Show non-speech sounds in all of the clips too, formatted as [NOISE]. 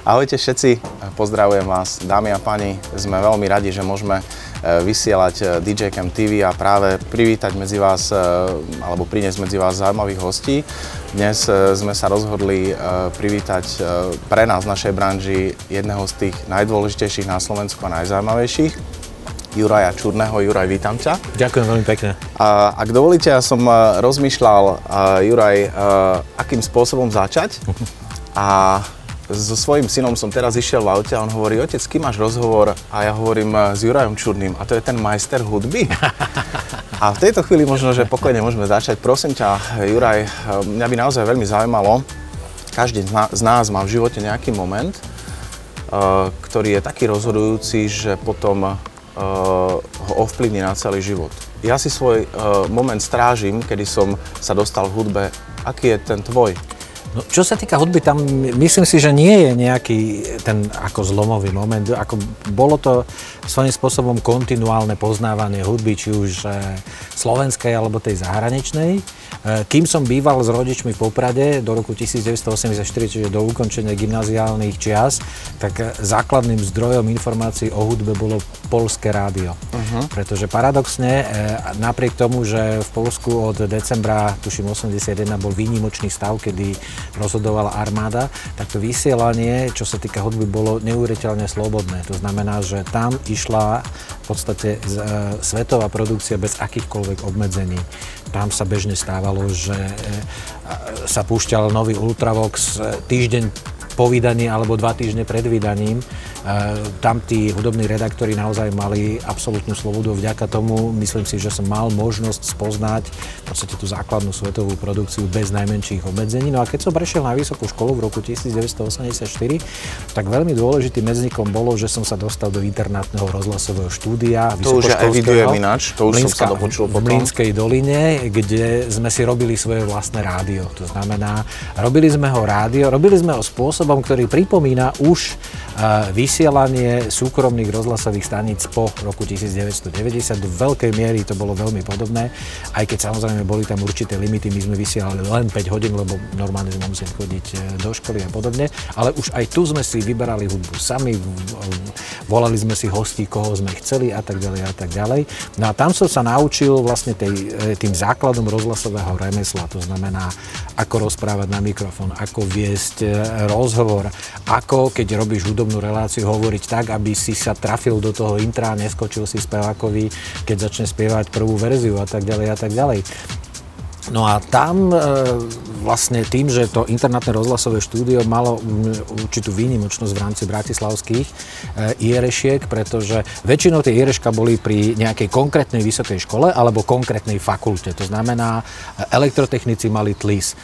Ahojte všetci, pozdravujem vás, dámy a páni. Sme veľmi radi, že môžeme e, vysielať e, DJ Cam TV a práve privítať medzi vás, e, alebo priniesť medzi vás zaujímavých hostí. Dnes sme sa rozhodli privítať pre nás v našej branži jedného z tých najdôležitejších na Slovensku a najzaujímavejších. Juraja Čurného. Juraj, vítam ťa. Ďakujem veľmi pekne. A, ak dovolíte, ja som rozmýšľal, Juraj, akým spôsobom začať. [LAUGHS] A so svojím synom som teraz išiel v aute a on hovorí, otec, kým máš rozhovor? A ja hovorím eh, s Jurajom Čurným a to je ten majster hudby. [LAUGHS] a v tejto chvíli možno, že pokojne môžeme začať. Prosím ťa, Juraj, eh, mňa by naozaj veľmi zaujímalo, každý z nás má v živote nejaký moment, eh, ktorý je taký rozhodujúci, že potom ho ovplyvní na celý život. Ja si svoj moment strážim, kedy som sa dostal v hudbe. Aký je ten tvoj? No, čo sa týka hudby, tam myslím si, že nie je nejaký ten ako zlomový moment. Ako bolo to svojím spôsobom kontinuálne poznávanie hudby, či už e, slovenskej alebo tej zahraničnej. E, kým som býval s rodičmi v Poprade do roku 1984, čiže do ukončenia gymnaziálnych čias, tak e, základným zdrojom informácií o hudbe bolo polské rádio. Uh-huh. Pretože paradoxne, napriek tomu, že v Polsku od decembra, tuším 81, bol výnimočný stav, kedy rozhodovala armáda, tak to vysielanie, čo sa týka hudby, bolo neuveriteľne slobodné. To znamená, že tam iš išla v podstate e, svetová produkcia bez akýchkoľvek obmedzení. Tam sa bežne stávalo, že e, sa púšťal nový Ultravox e, týždeň po vydaní alebo dva týždne pred vydaním tam tí hudobní redaktori naozaj mali absolútnu slobodu. Vďaka tomu myslím si, že som mal možnosť spoznať v podstate tú základnú svetovú produkciu bez najmenších obmedzení. No a keď som prešiel na vysokú školu v roku 1984, tak veľmi dôležitým medznikom bolo, že som sa dostal do internátneho rozhlasového štúdia. To už evidujem ináč, to už Mlínska, som sa dopočul potom. V Mlínskej doline, kde sme si robili svoje vlastné rádio. To znamená, robili sme ho rádio, robili sme ho spôsobom, ktorý pripomína už vysielanie súkromných rozhlasových staníc po roku 1990. Do veľkej miery to bolo veľmi podobné, aj keď samozrejme boli tam určité limity, my sme vysielali len 5 hodín, lebo normálne sme museli chodiť e, do školy a podobne, ale už aj tu sme si vyberali hudbu sami, volali sme si hostí, koho sme chceli a tak ďalej a tak ďalej. No a tam som sa naučil vlastne tej, e, tým základom rozhlasového remesla, to znamená, ako rozprávať na mikrofón, ako viesť e, rozhovor, ako keď robíš hudobnú reláciu hovoriť tak, aby si sa trafil do toho intra neskočil si spevákovi, keď začne spievať prvú verziu a tak ďalej a tak ďalej. No a tam e, vlastne tým, že to internátne rozhlasové štúdio malo určitú výnimočnosť v rámci bratislavských e, IRŠiek, pretože väčšinou tie IRŠka boli pri nejakej konkrétnej vysokej škole alebo konkrétnej fakulte. To znamená, e, elektrotechnici mali TLIS,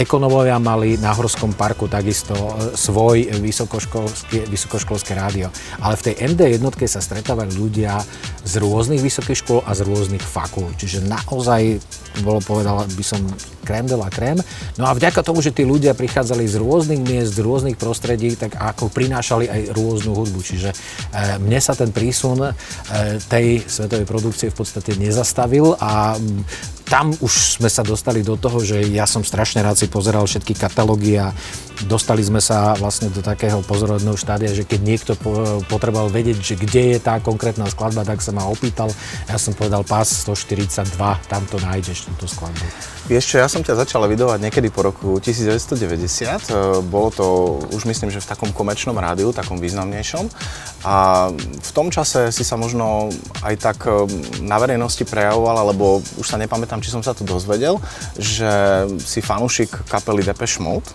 ekonomovia mali na Horskom parku takisto svoj vysokoškolské, vysokoškolské rádio. Ale v tej MD jednotke sa stretávali ľudia z rôznych vysokých škôl a z rôznych fakult. Čiže naozaj bolo povedal by som krém de la krém. No a vďaka tomu, že tí ľudia prichádzali z rôznych miest, z rôznych prostredí, tak ako prinášali aj rôznu hudbu. Čiže e, mne sa ten prísun e, tej svetovej produkcie v podstate nezastavil a tam už sme sa dostali do toho, že ja som strašne rád si pozeral všetky katalógy a dostali sme sa vlastne do takého pozorodného štádia, že keď niekto potreboval vedieť, že kde je tá konkrétna skladba, tak sa ma opýtal. Ja som povedal pás 142, tam to nájdeš, túto skladbu. Vieš čo, ja som ťa začal vidovať niekedy po roku 1990. E, bolo to už myslím, že v takom komerčnom rádiu, takom významnejšom. A v tom čase si sa možno aj tak e, na verejnosti prejavoval, alebo už sa nepamätám, či som sa to dozvedel, že si fanúšik kapely Depeche Mode.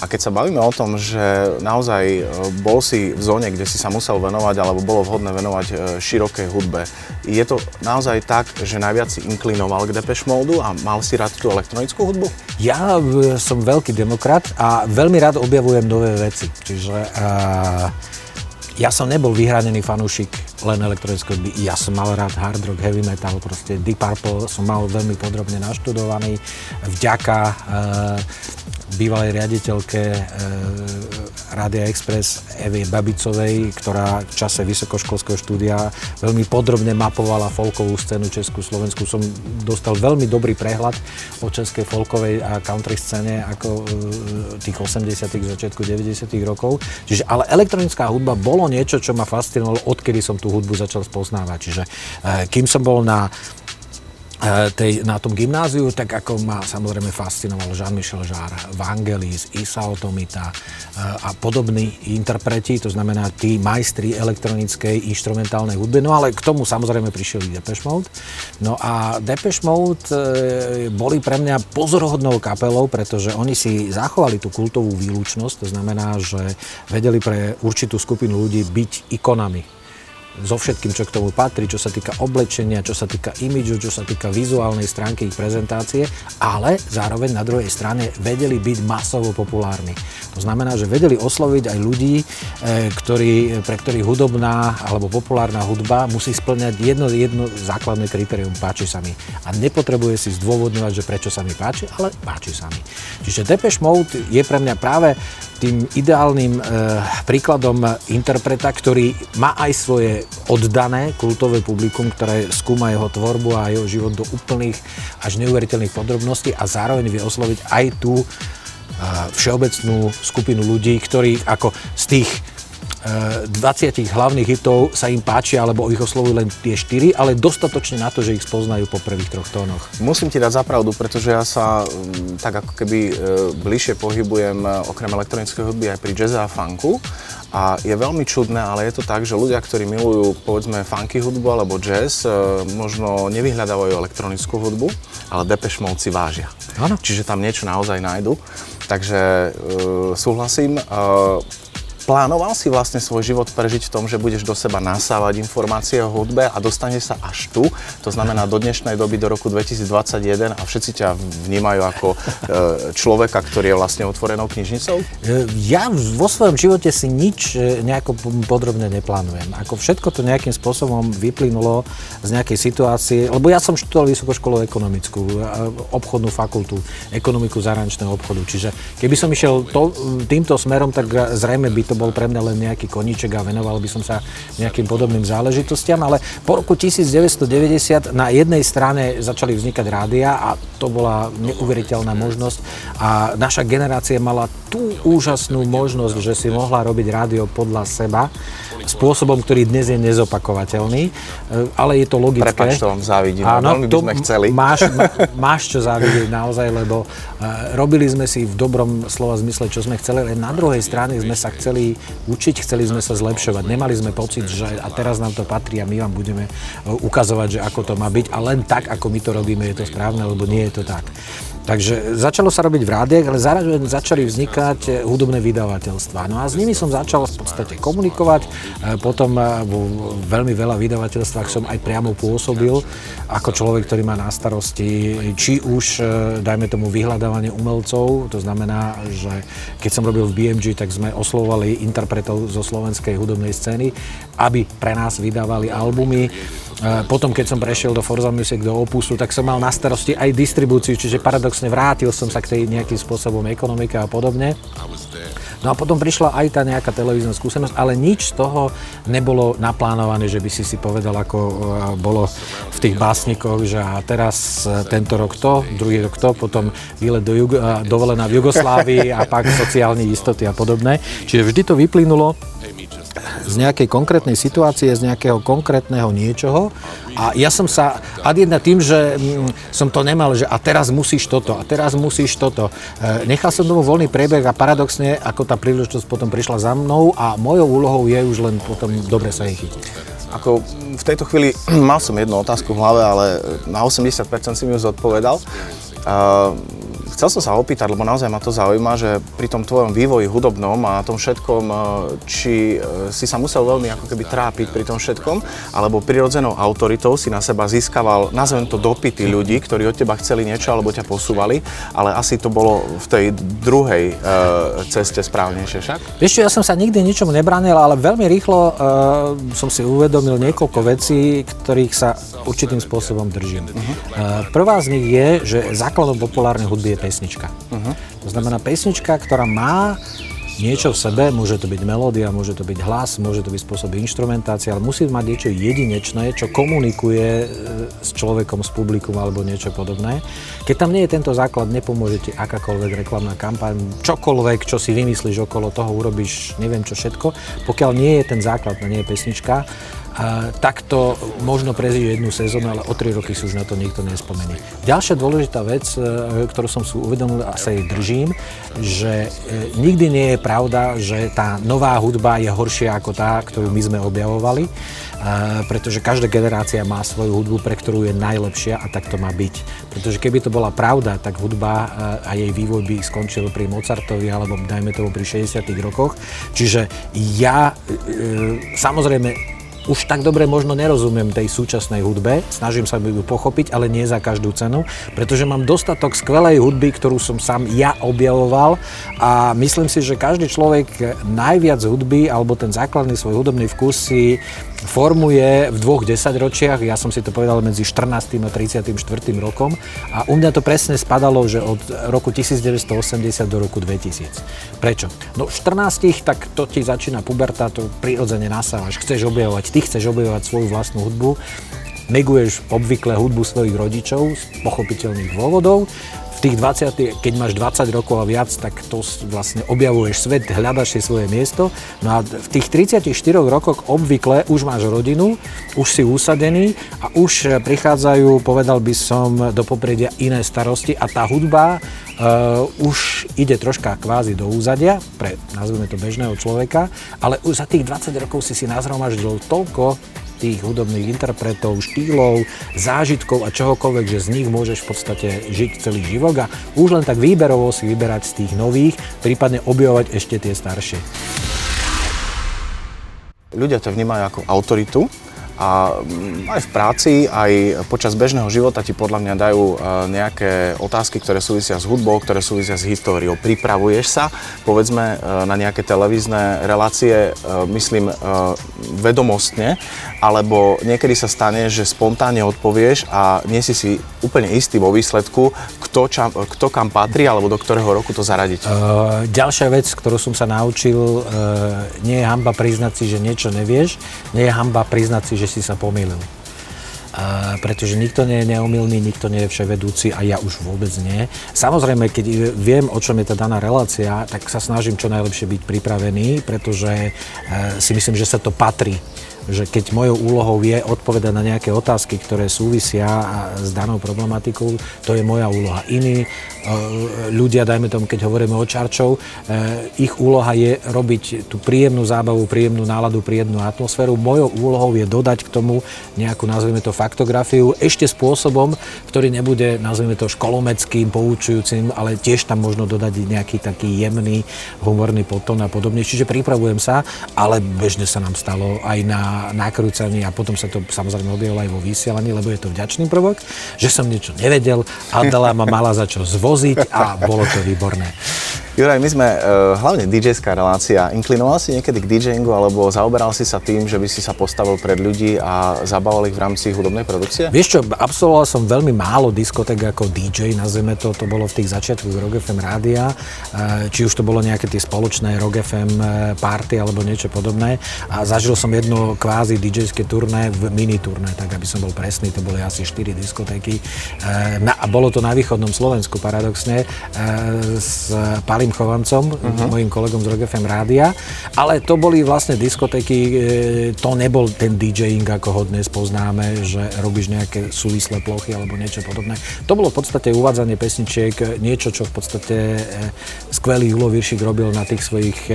A keď sa bavíme o tom, že naozaj e, bol si v zóne, kde si sa musel venovať, alebo bolo vhodné venovať e, širokej hudbe, je to naozaj tak, že najviac si inklinoval k Depeche Mode a mal si rád tú elektronickú hudbu? Ja e, som veľký demokrat a veľmi rád objavujem nové veci. Čiže uh ja som nebol vyhranený fanúšik len elektronického hudby. Ja som mal rád hard rock, heavy metal, proste Deep Purple som mal veľmi podrobne naštudovaný. Vďaka bývalej riaditeľke e, Rádia Express Evy Babicovej, ktorá v čase vysokoškolského štúdia veľmi podrobne mapovala folkovú scénu Česku, Slovensku. Som dostal veľmi dobrý prehľad o českej folkovej a country scéne ako e, tých 80 začiatku 90 rokov. Čiže, ale elektronická hudba bolo niečo, čo ma fascinovalo, odkedy som tú hudbu začal spoznávať. Čiže e, kým som bol na tej, na tom gymnáziu, tak ako ma samozrejme fascinoval Jean-Michel Jarre, Vangelis, Isao Tomita e, a podobní interpreti, to znamená tí majstri elektronickej instrumentálnej hudby, no ale k tomu samozrejme prišiel Depeche Mode. No a Depeche Mode e, boli pre mňa pozorhodnou kapelou, pretože oni si zachovali tú kultovú výlučnosť, to znamená, že vedeli pre určitú skupinu ľudí byť ikonami so všetkým, čo k tomu patrí, čo sa týka oblečenia, čo sa týka imidžu, čo sa týka vizuálnej stránky ich prezentácie, ale zároveň na druhej strane vedeli byť masovo populárni. To znamená, že vedeli osloviť aj ľudí, e, ktorí, pre ktorých hudobná alebo populárna hudba musí splňať jedno, jedno základné kritérium, páči sa mi. A nepotrebuje si zdôvodňovať, že prečo sa mi páči, ale páči sa mi. Čiže Depeche Mode je pre mňa práve tým ideálnym e, príkladom interpreta, ktorý má aj svoje oddané kultové publikum, ktoré skúma jeho tvorbu a jeho život do úplných až neuveriteľných podrobností a zároveň vie osloviť aj tú e, všeobecnú skupinu ľudí, ktorí ako z tých 20 hlavných hitov sa im páči, alebo ich oslovujú len tie 4, ale dostatočne na to, že ich spoznajú po prvých troch tónoch. Musím ti dať zapravdu, pretože ja sa mm, tak ako keby e, bližšie pohybujem e, okrem elektronickej hudby aj pri jazze a funku. A je veľmi čudné, ale je to tak, že ľudia, ktorí milujú povedzme funky hudbu alebo jazz, možno nevyhľadávajú elektronickú hudbu, ale Depeche Mode si vážia. Ano. Čiže tam niečo naozaj nájdu. Takže e, súhlasím. E, Plánoval si vlastne svoj život prežiť v tom, že budeš do seba nasávať informácie o hudbe a dostane sa až tu, to znamená do dnešnej doby, do roku 2021 a všetci ťa vnímajú ako e, človeka, ktorý je vlastne otvorenou knižnicou? E, ja vo svojom živote si nič e, nejako podrobne neplánujem. Ako všetko to nejakým spôsobom vyplynulo z nejakej situácie, lebo ja som študoval vysokú školu ekonomickú, obchodnú fakultu, ekonomiku zahraničného obchodu, čiže keby som išiel to, týmto smerom, tak zrejme by to bol pre mňa len nejaký koníček a venoval by som sa nejakým podobným záležitostiam, ale po roku 1990 na jednej strane začali vznikať rádia a to bola neuveriteľná možnosť a naša generácia mala tú úžasnú možnosť, že si mohla robiť rádio podľa seba spôsobom, ktorý dnes je nezopakovateľný, e, ale je to logické. Prepač, to vám závidím, Áno, veľmi by sme chceli. Máš, má, [LAUGHS] máš čo závidieť naozaj, lebo uh, robili sme si v dobrom slova zmysle, čo sme chceli, ale na druhej strane sme sa chceli učiť, chceli sme sa zlepšovať. Nemali sme pocit, že a teraz nám to patrí a my vám budeme e, ukazovať, že ako to má byť a len tak, ako my to robíme, je to správne, lebo nie je to tak. Takže začalo sa robiť v rádiách, ale zároveň začali vznikať e, hudobné vydavateľstva. No a s nimi som začal v podstate komunikovať. E, potom vo veľmi veľa vydavateľstvách som aj priamo pôsobil ako človek, ktorý má na starosti či už, dajme tomu, vyhľadávanie umelcov, to znamená, že keď som robil v BMG, tak sme oslovovali interpretov zo slovenskej hudobnej scény, aby pre nás vydávali albumy. Potom, keď som prešiel do Forza Music, do Opusu, tak som mal na starosti aj distribúciu, čiže paradoxne vrátil som sa k tej nejakým spôsobom ekonomike a podobne. No a potom prišla aj tá nejaká televízna skúsenosť, ale nič z toho nebolo naplánované, že by si si povedal, ako e, bolo v tých básnikoch, že a teraz e, tento rok to, druhý rok to, potom výlet do Jug- e, dovolená v Jugoslávii a pak sociálne istoty a podobné. Čiže vždy to vyplynulo z nejakej konkrétnej situácie, z nejakého konkrétneho niečoho. A ja som sa ad jedna tým, že mm, som to nemal, že a teraz musíš toto, a teraz musíš toto. E, nechal som tomu voľný priebeh a paradoxne, ako tá príležitosť potom prišla za mnou a mojou úlohou je už len potom dobre sa jej chytiť. Ako v tejto chvíli [CLEARS THROAT] mal som jednu otázku v hlave, ale na 80% si mi ju zodpovedal. Uh, Chcel som sa opýtať, lebo naozaj ma to zaujíma, že pri tom tvojom vývoji hudobnom a tom všetkom, e, či e, si sa musel veľmi ako keby trápiť pri tom všetkom, alebo prirodzenou autoritou si na seba získaval, nazvem to dopity ľudí, ktorí od teba chceli niečo alebo ťa posúvali, ale asi to bolo v tej druhej e, ceste správnejšie však? Vieš čo, ja som sa nikdy ničomu nebránil, ale veľmi rýchlo uh, som si uvedomil niekoľko vecí, ktorých sa určitým spôsobom držím. Uh-huh. Uh, prvá z nich je, že základom populárnej hudby je pesnička. Uh-huh. To znamená pesnička, ktorá má niečo v sebe, môže to byť melódia, môže to byť hlas, môže to byť spôsob instrumentácie, ale musí mať niečo jedinečné, čo komunikuje e, s človekom, s publikum alebo niečo podobné. Keď tam nie je tento základ, nepomôže ti akákoľvek reklamná kampaň, čokoľvek, čo si vymyslíš okolo toho, urobíš neviem čo všetko. Pokiaľ nie je ten základ, nie je pesnička, a takto možno prežiť jednu sezónu, ale o tri roky si už na to nikto nespomenie. Ďalšia dôležitá vec, e, ktorú som si uvedomil a sa jej držím, že e, nikdy nie je pravda, že tá nová hudba je horšia ako tá, ktorú my sme objavovali, e, pretože každá generácia má svoju hudbu, pre ktorú je najlepšia a tak to má byť. Pretože keby to bola pravda, tak hudba a jej vývoj by skončil pri Mozartovi alebo dajme tomu pri 60 rokoch. Čiže ja samozrejme už tak dobre možno nerozumiem tej súčasnej hudbe, snažím sa ju pochopiť, ale nie za každú cenu, pretože mám dostatok skvelej hudby, ktorú som sám ja objavoval. A myslím si, že každý človek najviac hudby alebo ten základný svoj hudobný vkus si formuje v dvoch desaťročiach, ja som si to povedal medzi 14. a 34. rokom a u mňa to presne spadalo, že od roku 1980 do roku 2000. Prečo? No v 14. tak to ti začína puberta, to prirodzene nasávaš, chceš objavovať, ty chceš objavovať svoju vlastnú hudbu, neguješ obvykle hudbu svojich rodičov z pochopiteľných dôvodov tých 20, keď máš 20 rokov a viac, tak to vlastne objavuješ svet, hľadaš si svoje miesto. No a v tých 34 rokoch obvykle už máš rodinu, už si usadený a už prichádzajú, povedal by som, do popredia iné starosti a tá hudba uh, už ide troška kvázi do úzadia, pre, nazvime to bežného človeka, ale už za tých 20 rokov si si nazhromaždil toľko tých hudobných interpretov, štýlov, zážitkov a čohokoľvek, že z nich môžeš v podstate žiť celý život a už len tak výberovo si vyberať z tých nových, prípadne objavovať ešte tie staršie. Ľudia ťa vnímajú ako autoritu, a mm, aj v práci, aj počas bežného života ti podľa mňa dajú e, nejaké otázky, ktoré súvisia s hudbou, ktoré súvisia s históriou. Pripravuješ sa, povedzme, e, na nejaké televízne relácie, e, myslím, vedomostne, alebo niekedy sa stane, že spontánne odpovieš a nie si si úplne istý vo výsledku, kto, ča, kto kam patrí, alebo do ktorého roku to zaradiť. Ďalšia vec, ktorú som sa naučil, nie je hamba priznať si, že niečo nevieš, nie je hamba priznať si, že si sa pomýlil. A pretože nikto nie je neumilný, nikto nie je vševedúci a ja už vôbec nie. Samozrejme, keď viem, o čom je tá daná relácia, tak sa snažím čo najlepšie byť pripravený, pretože e, si myslím, že sa to patrí že keď mojou úlohou je odpovedať na nejaké otázky, ktoré súvisia s danou problematikou, to je moja úloha. Iní E, ľudia, dajme tomu, keď hovoríme o Čarčov, e, ich úloha je robiť tú príjemnú zábavu, príjemnú náladu, príjemnú atmosféru. Mojou úlohou je dodať k tomu nejakú, nazvime to, faktografiu, ešte spôsobom, ktorý nebude, nazvime to, školomeckým, poučujúcim, ale tiež tam možno dodať nejaký taký jemný, humorný potón a podobne. Čiže pripravujem sa, ale bežne sa nám stalo aj na nakrúcanie a potom sa to samozrejme objavilo aj vo vysielaní, lebo je to vďačný prvok, že som niečo nevedel, Adela ma mala za čo zvo voziť a bolo to výborné. Juraj, my sme uh, hlavne DJ-ská relácia. Inklinoval si niekedy k DJingu alebo zaoberal si sa tým, že by si sa postavil pred ľudí a zabával ich v rámci hudobnej produkcie? Vieš čo, absolvoval som veľmi málo diskotek ako DJ, nazveme to, to bolo v tých začiatkoch Rock FM rádia, uh, či už to bolo nejaké tie spoločné Rock FM e, party alebo niečo podobné. A zažil som jedno kvázi DJ-ské turné v mini turné, tak aby som bol presný, to boli asi 4 diskotéky. Uh, na, a bolo to na východnom Slovensku paradoxne s Palim Chovancom, uh-huh. mojim kolegom z Rock FM rádia, ale to boli vlastne diskotéky, e, to nebol ten DJing, ako ho dnes poznáme, že robíš nejaké súvislé plochy alebo niečo podobné. To bolo v podstate uvádzanie pesničiek, niečo, čo v podstate skvelý Julo Viršik robil na tých svojich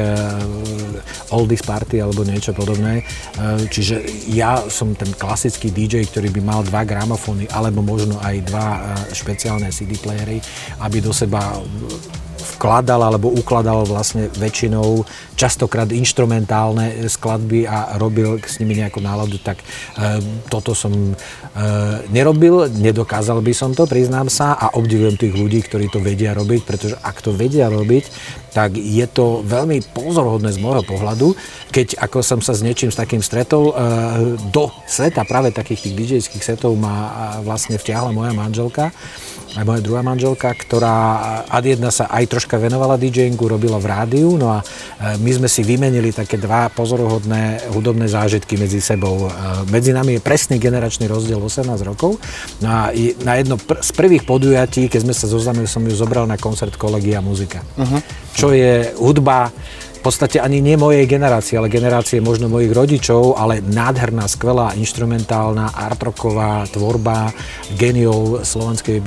oldies party alebo niečo podobné. Čiže ja som ten klasický DJ, ktorý by mal dva gramofóny alebo možno aj dva špeciálne CD playery, aby do seba vkladal alebo ukladal vlastne väčšinou častokrát instrumentálne skladby a robil s nimi nejakú náladu, tak e, toto som e, nerobil, nedokázal by som to, priznám sa a obdivujem tých ľudí, ktorí to vedia robiť, pretože ak to vedia robiť, tak je to veľmi pozorhodné z môjho pohľadu, keď ako som sa s niečím s takým stretol, e, do sveta práve takých tých DJ-ských setov ma vlastne vtiahla moja manželka, aj moja druhá manželka, ktorá ad jedna sa aj troška venovala DJingu, robila v rádiu, no a my sme si vymenili také dva pozoruhodné hudobné zážitky medzi sebou. Medzi nami je presný generačný rozdiel 18 rokov. No a na jedno pr- z prvých podujatí, keď sme sa zoznamili, som ju zobral na koncert Kolegia muzika. Uh-huh. Čo je hudba podstate ani nie mojej generácie, ale generácie možno mojich rodičov, ale nádherná, skvelá, instrumentálna, artroková tvorba geniov slovenskej e,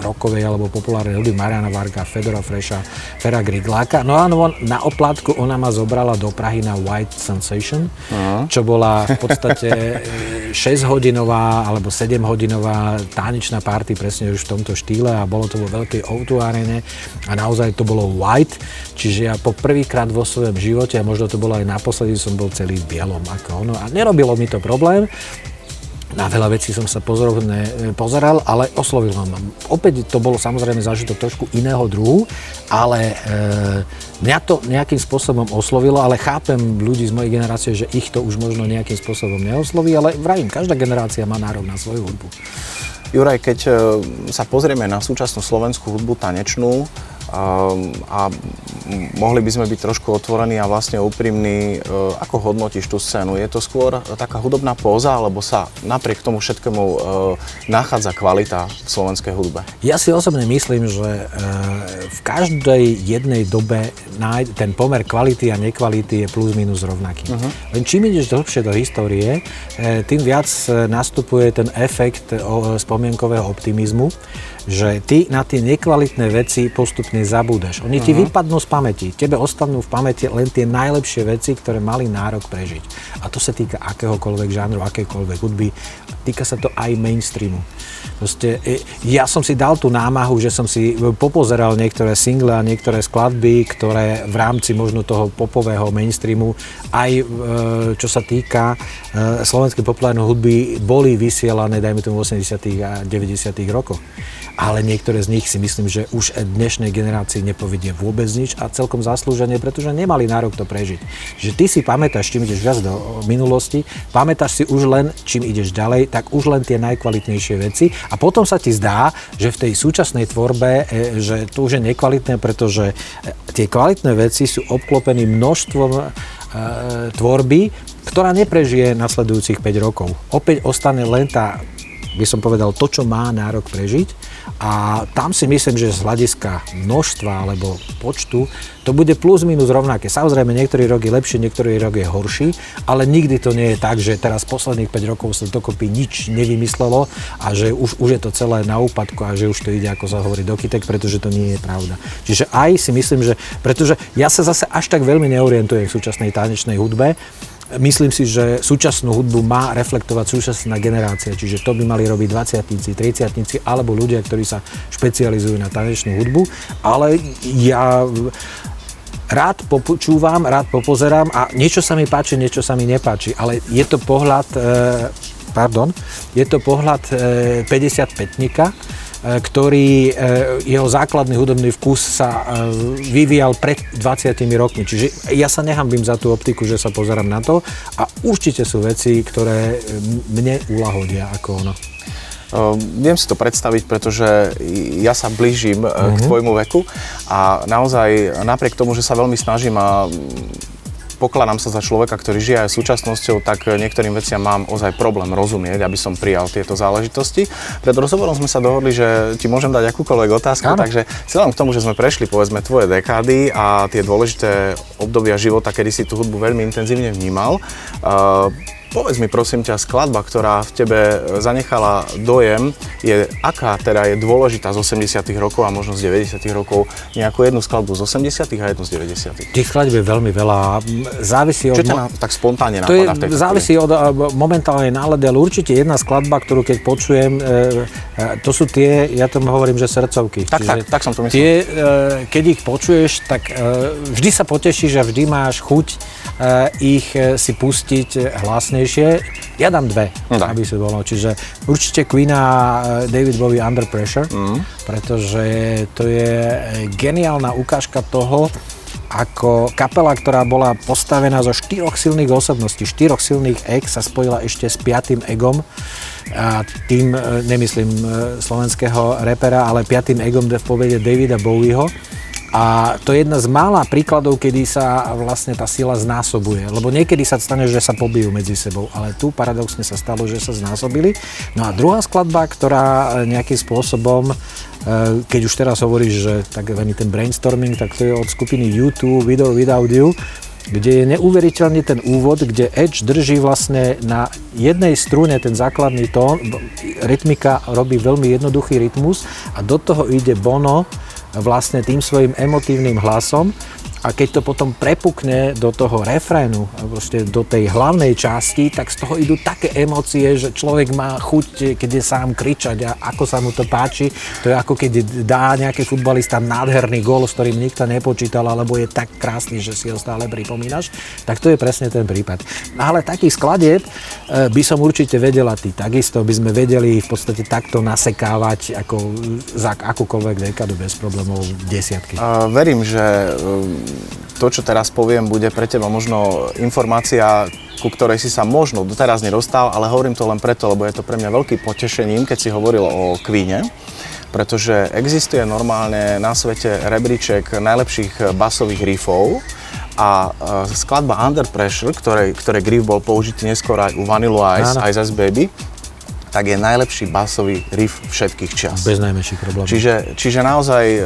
rokovej alebo populárnej hudby Mariana Varga, Fedora Freša, Fera Grigláka. No a na oplátku ona ma zobrala do Prahy na White Sensation, uh-huh. čo bola v podstate 6-hodinová alebo 7-hodinová tanečná party presne už v tomto štýle a bolo to vo veľkej o a naozaj to bolo white, čiže ja po prvýkrát vo svojom živote a možno to bolo aj naposledy, som bol celý v bielom ako ono a nerobilo mi to problém. Na veľa vecí som sa pozorovne pozeral, ale oslovil ma. Opäť to bolo samozrejme zážitok trošku iného druhu, ale e, mňa to nejakým spôsobom oslovilo, ale chápem ľudí z mojej generácie, že ich to už možno nejakým spôsobom neosloví, ale vravím, každá generácia má nárok na svoju hudbu. Juraj, keď e, sa pozrieme na súčasnú slovenskú hudbu tanečnú, a mohli by sme byť trošku otvorení a vlastne úprimní. E, ako hodnotíš tú scénu? Je to skôr taká hudobná póza, alebo sa napriek tomu všetkému e, nachádza kvalita v slovenskej hudbe? Ja si osobne myslím, že e, v každej jednej dobe ten pomer kvality a nekvality je plus minus rovnaký. Uh-huh. Len čím ideš dlhšie do histórie, tým viac nastupuje ten efekt spomienkového optimizmu že ty na tie nekvalitné veci postupne zabúdaš. Oni uh-huh. ti mhm. vypadnú z pamäti. Tebe ostanú v pamäti len tie najlepšie veci, ktoré mali nárok prežiť. A to sa týka akéhokoľvek žánru, akékoľvek hudby. Týka sa to aj mainstreamu. Proste, e, ja som si dal tú námahu, že som si popozeral niektoré single a niektoré skladby, ktoré v rámci možno toho popového mainstreamu aj e, čo sa týka e, slovenskej populárnej hudby boli vysielané, dajme tomu v 80. a 90. rokoch ale niektoré z nich si myslím, že už dnešnej generácii nepovedie vôbec nič a celkom zaslúženie, pretože nemali nárok to prežiť. Že ty si pamätáš, čím ideš viac do minulosti, pamätáš si už len, čím ideš ďalej, tak už len tie najkvalitnejšie veci potom sa ti zdá, že v tej súčasnej tvorbe, e, že to už je nekvalitné, pretože e, tie kvalitné veci sú obklopený množstvom e, tvorby, ktorá neprežije nasledujúcich 5 rokov. Opäť ostane len tá by som povedal, to, čo má nárok prežiť a tam si myslím, že z hľadiska množstva alebo počtu to bude plus minus rovnaké. Samozrejme, niektorý rok je lepší, niektorý rok je horší, ale nikdy to nie je tak, že teraz posledných 5 rokov sa dokopy nič nevymyslelo a že už, už je to celé na úpadku a že už to ide, ako sa hovorí, do pretože to nie je pravda. Čiže aj si myslím, že, pretože ja sa zase až tak veľmi neorientujem v súčasnej tanečnej hudbe, Myslím si, že súčasnú hudbu má reflektovať súčasná generácia, čiže to by mali robiť 20 30 alebo ľudia, ktorí sa špecializujú na tanečnú hudbu, ale ja rád počúvam, rád popozerám a niečo sa mi páči, niečo sa mi nepáči, ale je to pohľad, eh, pardon, je to pohľad 55-tnika, eh, ktorý, e, jeho základný hudobný vkus sa e, vyvíjal pred 20 rokmi. Čiže ja sa nehambím za tú optiku, že sa pozerám na to a určite sú veci, ktoré mne ulahodia ako ono. Viem si to predstaviť, pretože ja sa blížim uh-huh. k mhm. tvojmu veku a naozaj napriek tomu, že sa veľmi snažím a pokladám sa za človeka, ktorý žije aj súčasnosťou, tak niektorým veciam mám ozaj problém rozumieť, aby som prijal tieto záležitosti. Pred rozhovorom sme sa dohodli, že ti môžem dať akúkoľvek otázku, Áno. takže celom k tomu, že sme prešli povedzme tvoje dekády a tie dôležité obdobia života, kedy si tú hudbu veľmi intenzívne vnímal, uh, Povedz mi prosím ťa, skladba, ktorá v tebe zanechala dojem, je, aká teda je dôležitá z 80 rokov a možno z 90 rokov, nejakú jednu skladbu z 80 a jednu z 90 Tých skladb je veľmi veľa. Závisí od... Čo ťa na, tak spontánne to je, v tej Závisí od momentálnej nálady, ale určite jedna skladba, ktorú keď počujem, e, e, to sú tie, ja tomu hovorím, že srdcovky. Tak, tak, tak som to myslel. Tie, e, keď ich počuješ, tak vždy sa potešíš a vždy máš chuť ich si pustiť hlasne silnejšie. Ja dám dve, no, aby si bolo. Čiže určite Queen a eh, David Bowie Under Pressure, mm. pretože to je geniálna ukážka toho, ako kapela, ktorá bola postavená zo štyroch silných osobností, štyroch silných ex sa spojila ešte s piatým egom a tým, e, nemyslím e, slovenského repera, ale piatým egom v povede Davida Bowieho. A to je jedna z mála príkladov, kedy sa vlastne tá sila znásobuje. Lebo niekedy sa stane, že sa pobijú medzi sebou, ale tu paradoxne sa stalo, že sa znásobili. No a druhá skladba, ktorá nejakým spôsobom, e, keď už teraz hovoríš, že tak ten brainstorming, tak to je od skupiny YouTube, Video Without You, kde je neuveriteľný ten úvod, kde Edge drží vlastne na jednej strune ten základný tón, rytmika robí veľmi jednoduchý rytmus a do toho ide Bono, vlastne tým svojim emotívnym hlasom a keď to potom prepukne do toho refrénu, proste do tej hlavnej časti, tak z toho idú také emócie, že človek má chuť, keď je sám kričať a ako sa mu to páči. To je ako keď dá nejaký futbalista nádherný gól, s ktorým nikto nepočítal, alebo je tak krásny, že si ho stále pripomínaš. Tak to je presne ten prípad. Ale takých skladieb e, by som určite vedela ty. Takisto by sme vedeli v podstate takto nasekávať ako za akúkoľvek dekadu bez problémov desiatky. Uh, verím, že to, čo teraz poviem, bude pre teba možno informácia, ku ktorej si sa možno doteraz nedostal, ale hovorím to len preto, lebo je to pre mňa veľký potešením, keď si hovoril o Queene, pretože existuje normálne na svete rebríček najlepších basových riffov a skladba Under Pressure, ktorej, ktorej griff bol použitý neskôr aj u Vanilla Ice, Áno. Ice Ice Baby, tak je najlepší basový riff všetkých čas. Bez najmenších problémov. Čiže, čiže naozaj e,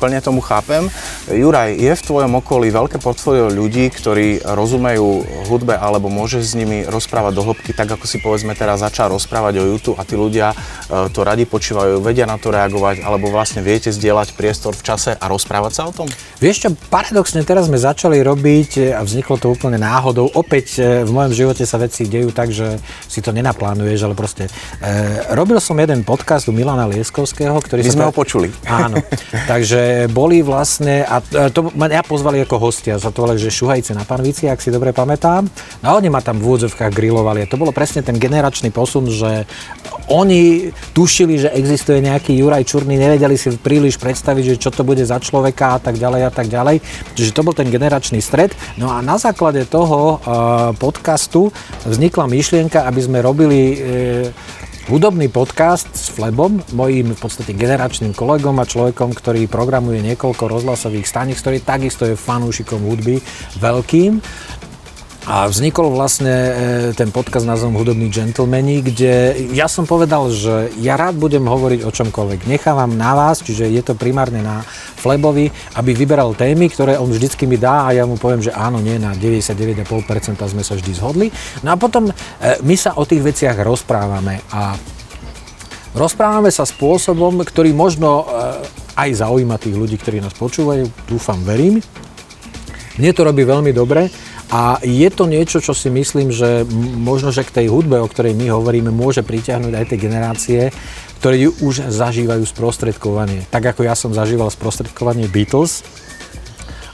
plne tomu chápem. Juraj, je v tvojom okolí veľké portfólio ľudí, ktorí rozumejú hudbe alebo môže s nimi rozprávať do hĺbky, tak ako si povedzme teraz začal rozprávať o YouTube a tí ľudia e, to radi počívajú, vedia na to reagovať alebo vlastne viete zdieľať priestor v čase a rozprávať sa o tom? Vieš čo, paradoxne teraz sme začali robiť a vzniklo to úplne náhodou. Opäť e, v mojom živote sa veci dejú tak, že si to nenaplánuješ, ale proste E, robil som jeden podcast u Milana Lieskovského, ktorý My sme ho počuli. [LAUGHS] Áno. Takže boli vlastne, a to ma ja pozvali ako hostia, za to, že šuhajce na panvici, ak si dobre pamätám. No a oni ma tam v úvodzovkách grilovali. A to bolo presne ten generačný posun, že oni tušili, že existuje nejaký Juraj Čurný, nevedeli si príliš predstaviť, že čo to bude za človeka a tak ďalej a tak ďalej. Čiže to bol ten generačný stred. No a na základe toho uh, podcastu vznikla myšlienka, aby sme robili Hudobný podcast s Flebom, mojím v podstate generačným kolegom a človekom, ktorý programuje niekoľko rozhlasových staníc, ktorý takisto je fanúšikom hudby veľkým. A vznikol vlastne e, ten podcast názvom Hudobní džentlmeni, kde ja som povedal, že ja rád budem hovoriť o čomkoľvek. Nechávam na vás, čiže je to primárne na Flebovi, aby vyberal témy, ktoré on vždycky mi dá a ja mu poviem, že áno, nie, na 99,5% sme sa vždy zhodli. No a potom e, my sa o tých veciach rozprávame a rozprávame sa spôsobom, ktorý možno e, aj zaujíma tých ľudí, ktorí nás počúvajú, dúfam, verím. Mne to robí veľmi dobre a je to niečo, čo si myslím, že možno, že k tej hudbe, o ktorej my hovoríme, môže pritiahnuť aj tie generácie, ktoré ju už zažívajú sprostredkovanie. Tak ako ja som zažíval sprostredkovanie Beatles,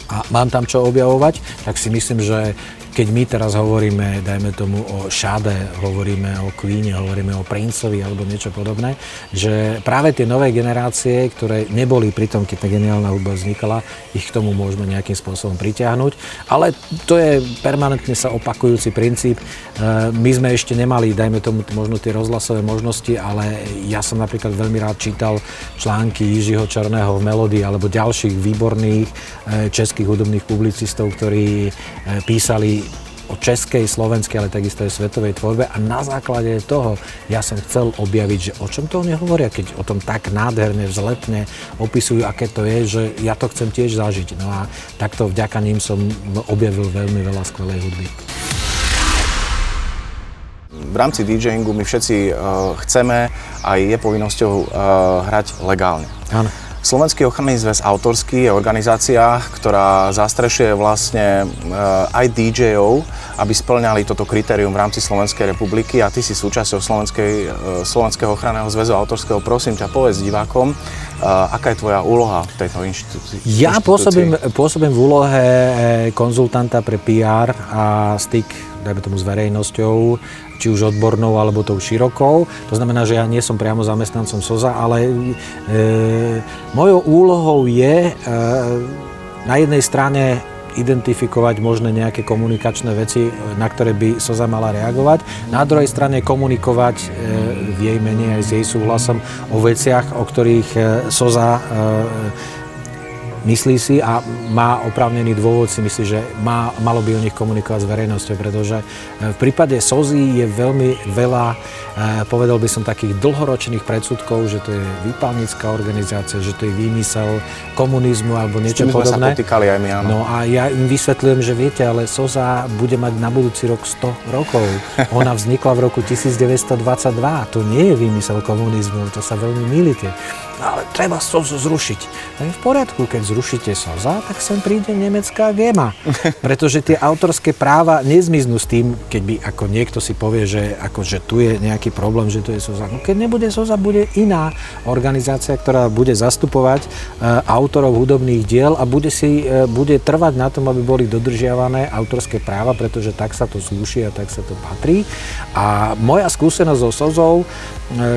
a mám tam čo objavovať, tak si myslím, že keď my teraz hovoríme, dajme tomu o Šade, hovoríme o Queene, hovoríme o Princeovi alebo niečo podobné, že práve tie nové generácie, ktoré neboli pri tom, keď tá geniálna hudba vznikala, ich k tomu môžeme nejakým spôsobom pritiahnuť. Ale to je permanentne sa opakujúci princíp. E, my sme ešte nemali, dajme tomu možno tie rozhlasové možnosti, ale ja som napríklad veľmi rád čítal články Jižiho Černého v Melodii alebo ďalších výborných e, českých hudobných publicistov, ktorí e, písali o českej, slovenskej, ale takisto aj svetovej tvorbe a na základe toho ja som chcel objaviť, že o čom to oni hovoria, keď o tom tak nádherne, vzletne opisujú, aké to je, že ja to chcem tiež zažiť. No a takto vďaka ním som objavil veľmi veľa skvelej hudby. V rámci DJingu my všetci uh, chceme a je povinnosťou uh, hrať legálne. Áno. Slovenský ochranný zväz autorský je organizácia, ktorá zastrešuje vlastne eh, aj DJ-ov, aby splňali toto kritérium v rámci Slovenskej republiky a ty si súčasťou Slovenskej, eh, Slovenského ochranného zväzu autorského. Prosím ťa, povedz divákom, eh, aká je tvoja úloha v tejto inštitúcii? Ja pôsobím, pôsobím v úlohe konzultanta pre PR a styk, dajme tomu, s verejnosťou či už odbornou alebo tou širokou. To znamená, že ja nie som priamo zamestnancom SOZA, ale e, mojou úlohou je e, na jednej strane identifikovať možné nejaké komunikačné veci, na ktoré by SOZA mala reagovať. Na druhej strane komunikovať e, v jej mene aj s jej súhlasom o veciach, o ktorých e, SOZA e, myslí si a má oprávnený dôvod si myslí, že má, malo by o nich komunikovať s verejnosťou, pretože v prípade SOZY je veľmi veľa, povedal by som, takých dlhoročných predsudkov, že to je výpalnická organizácia, že to je výmysel komunizmu alebo niečo podobné. Sa aj my, áno. No a ja im vysvetľujem, že viete, ale SOZA bude mať na budúci rok 100 rokov. Ona vznikla v roku 1922. To nie je výmysel komunizmu, to sa veľmi milíte ale treba SOZO zrušiť. No je v poriadku, keď zrušíte SOZA, tak sem príde nemecká GEMA. [LAUGHS] Pretože tie autorské práva nezmiznú s tým, keď by ako niekto si povie, že, ako, že tu je nejaký problém, že tu je SOZA. No keď nebude SOZA, bude iná organizácia, ktorá bude zastupovať e, autorov hudobných diel a bude, si, e, bude trvať na tom, aby boli dodržiavané autorské práva, pretože tak sa to slúši a tak sa to patrí. A moja skúsenosť so SOZou, e,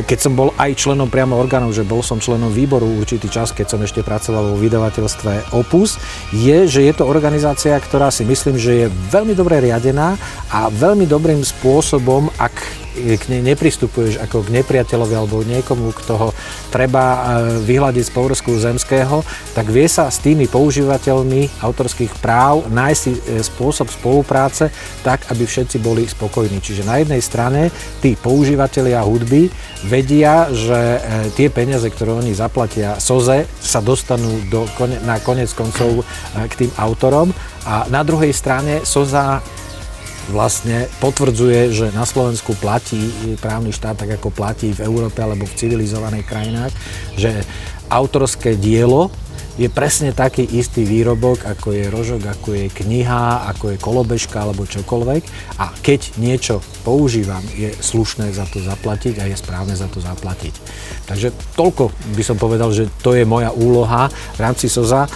keď som bol aj členom priamo orgánov, že bol som člen členom výboru určitý čas, keď som ešte pracoval vo vydavateľstve Opus, je, že je to organizácia, ktorá si myslím, že je veľmi dobre riadená a veľmi dobrým spôsobom, ak k nej nepristupuješ ako k nepriateľovi alebo niekomu, kto treba e, vyhľadiť z površku zemského, tak vie sa s tými používateľmi autorských práv nájsť e, spôsob spolupráce tak, aby všetci boli spokojní. Čiže na jednej strane tí používateľia hudby vedia, že e, tie peniaze, ktoré oni zaplatia SOZE, sa dostanú do, na konec koncov k tým autorom a na druhej strane SOZA vlastne potvrdzuje, že na Slovensku platí právny štát tak, ako platí v Európe alebo v civilizovaných krajinách, že autorské dielo je presne taký istý výrobok, ako je rožok, ako je kniha, ako je kolobežka alebo čokoľvek. A keď niečo používam, je slušné za to zaplatiť a je správne za to zaplatiť. Takže toľko by som povedal, že to je moja úloha v rámci SOZA.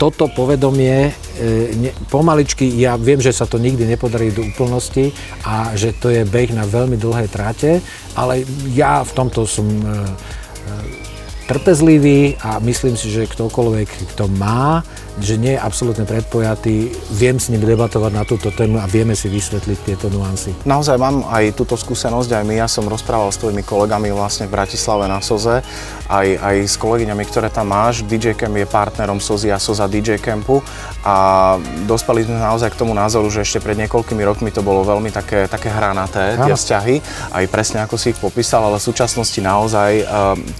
Toto povedomie e, pomaličky, ja viem, že sa to nikdy nepodarí do úplnosti a že to je beh na veľmi dlhé tráte, ale ja v tomto som e, trpezlivý a myslím si, že ktokoľvek, kto má, že nie je absolútne predpojatý, viem s ním debatovať na túto tému a vieme si vysvetliť tieto nuancy. Naozaj mám aj túto skúsenosť, aj my, ja som rozprával s tvojimi kolegami vlastne v Bratislave na Soze, aj, aj s kolegyňami, ktoré tam máš. DJ Camp je partnerom Sozy a Soza DJ Campu a dospeli sme naozaj k tomu názoru, že ešte pred niekoľkými rokmi to bolo veľmi také, také hranaté, tie vzťahy, aj presne ako si ich popísal, ale v súčasnosti naozaj eh,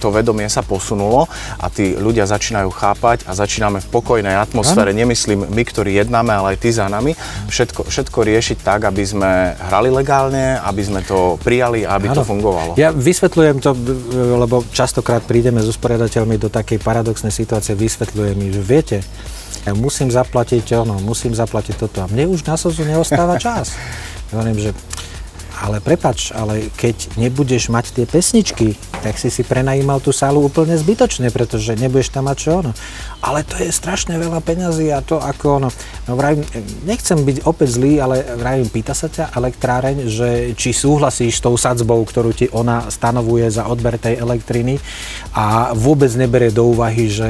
to vedomie sa posunú posunulo a tí ľudia začínajú chápať a začíname v pokojnej atmosfére, nemyslím my, ktorí jednáme, ale aj ty za nami, všetko, všetko riešiť tak, aby sme hrali legálne, aby sme to prijali a aby ano. to fungovalo. Ja vysvetľujem to, lebo častokrát prídeme s usporiadateľmi do takej paradoxnej situácie, vysvetľujem mi, že viete, ja musím zaplatiť ono, musím zaplatiť toto a mne už na sozu neostáva čas. [LAUGHS] Hovorím, že ale prepač, ale keď nebudeš mať tie pesničky, tak si si prenajímal tú sálu úplne zbytočne, pretože nebudeš tam mať čo ono. Ale to je strašne veľa peňazí a to ako ono. No vravím, nechcem byť opäť zlý, ale vravím, pýta sa ťa elektráreň, že či súhlasíš s tou sadzbou, ktorú ti ona stanovuje za odber tej elektriny a vôbec nebere do úvahy, že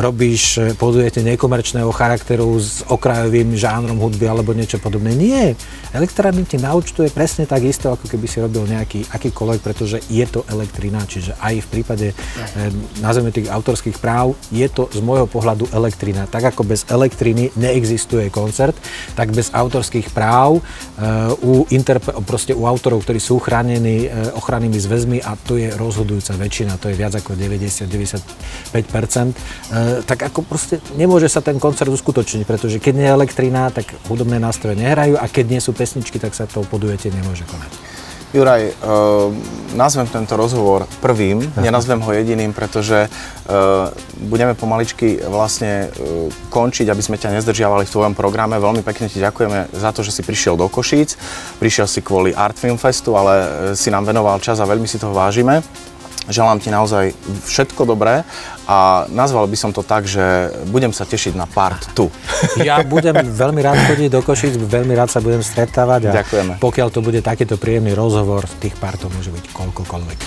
robíš, podujete nekomerčného charakteru s okrajovým žánrom hudby alebo niečo podobné. Nie. Elektrárny ti naučtuje pre presne tak isto, ako keby si robil nejaký akýkoľvek, pretože je to elektrina, čiže aj v prípade, eh, nazveme tých autorských práv, je to z môjho pohľadu elektrina. Tak ako bez elektriny neexistuje koncert, tak bez autorských práv eh, u, interpe- u autorov, ktorí sú chránení eh, ochrannými zväzmi a to je rozhodujúca väčšina, to je viac ako 90-95%, eh, tak ako proste nemôže sa ten koncert uskutočniť, pretože keď nie je elektrina, tak hudobné nástroje nehrajú a keď nie sú pesničky, tak sa to podujete nemôže konať. Juraj, uh, nazvem tento rozhovor prvým, nenazvem ho jediným, pretože uh, budeme pomaličky vlastne uh, končiť, aby sme ťa nezdržiavali v tvojom programe. Veľmi pekne ti ďakujeme za to, že si prišiel do Košíc. Prišiel si kvôli Art Film Festu, ale si nám venoval čas a veľmi si toho vážime. Želám ti naozaj všetko dobré a nazval by som to tak, že budem sa tešiť na part tu. [LAUGHS] Ja budem veľmi rád chodiť do Košic, veľmi rád sa budem stretávať a Ďakujeme. pokiaľ to bude takýto príjemný rozhovor, tých partov môže byť koľkokoľvek.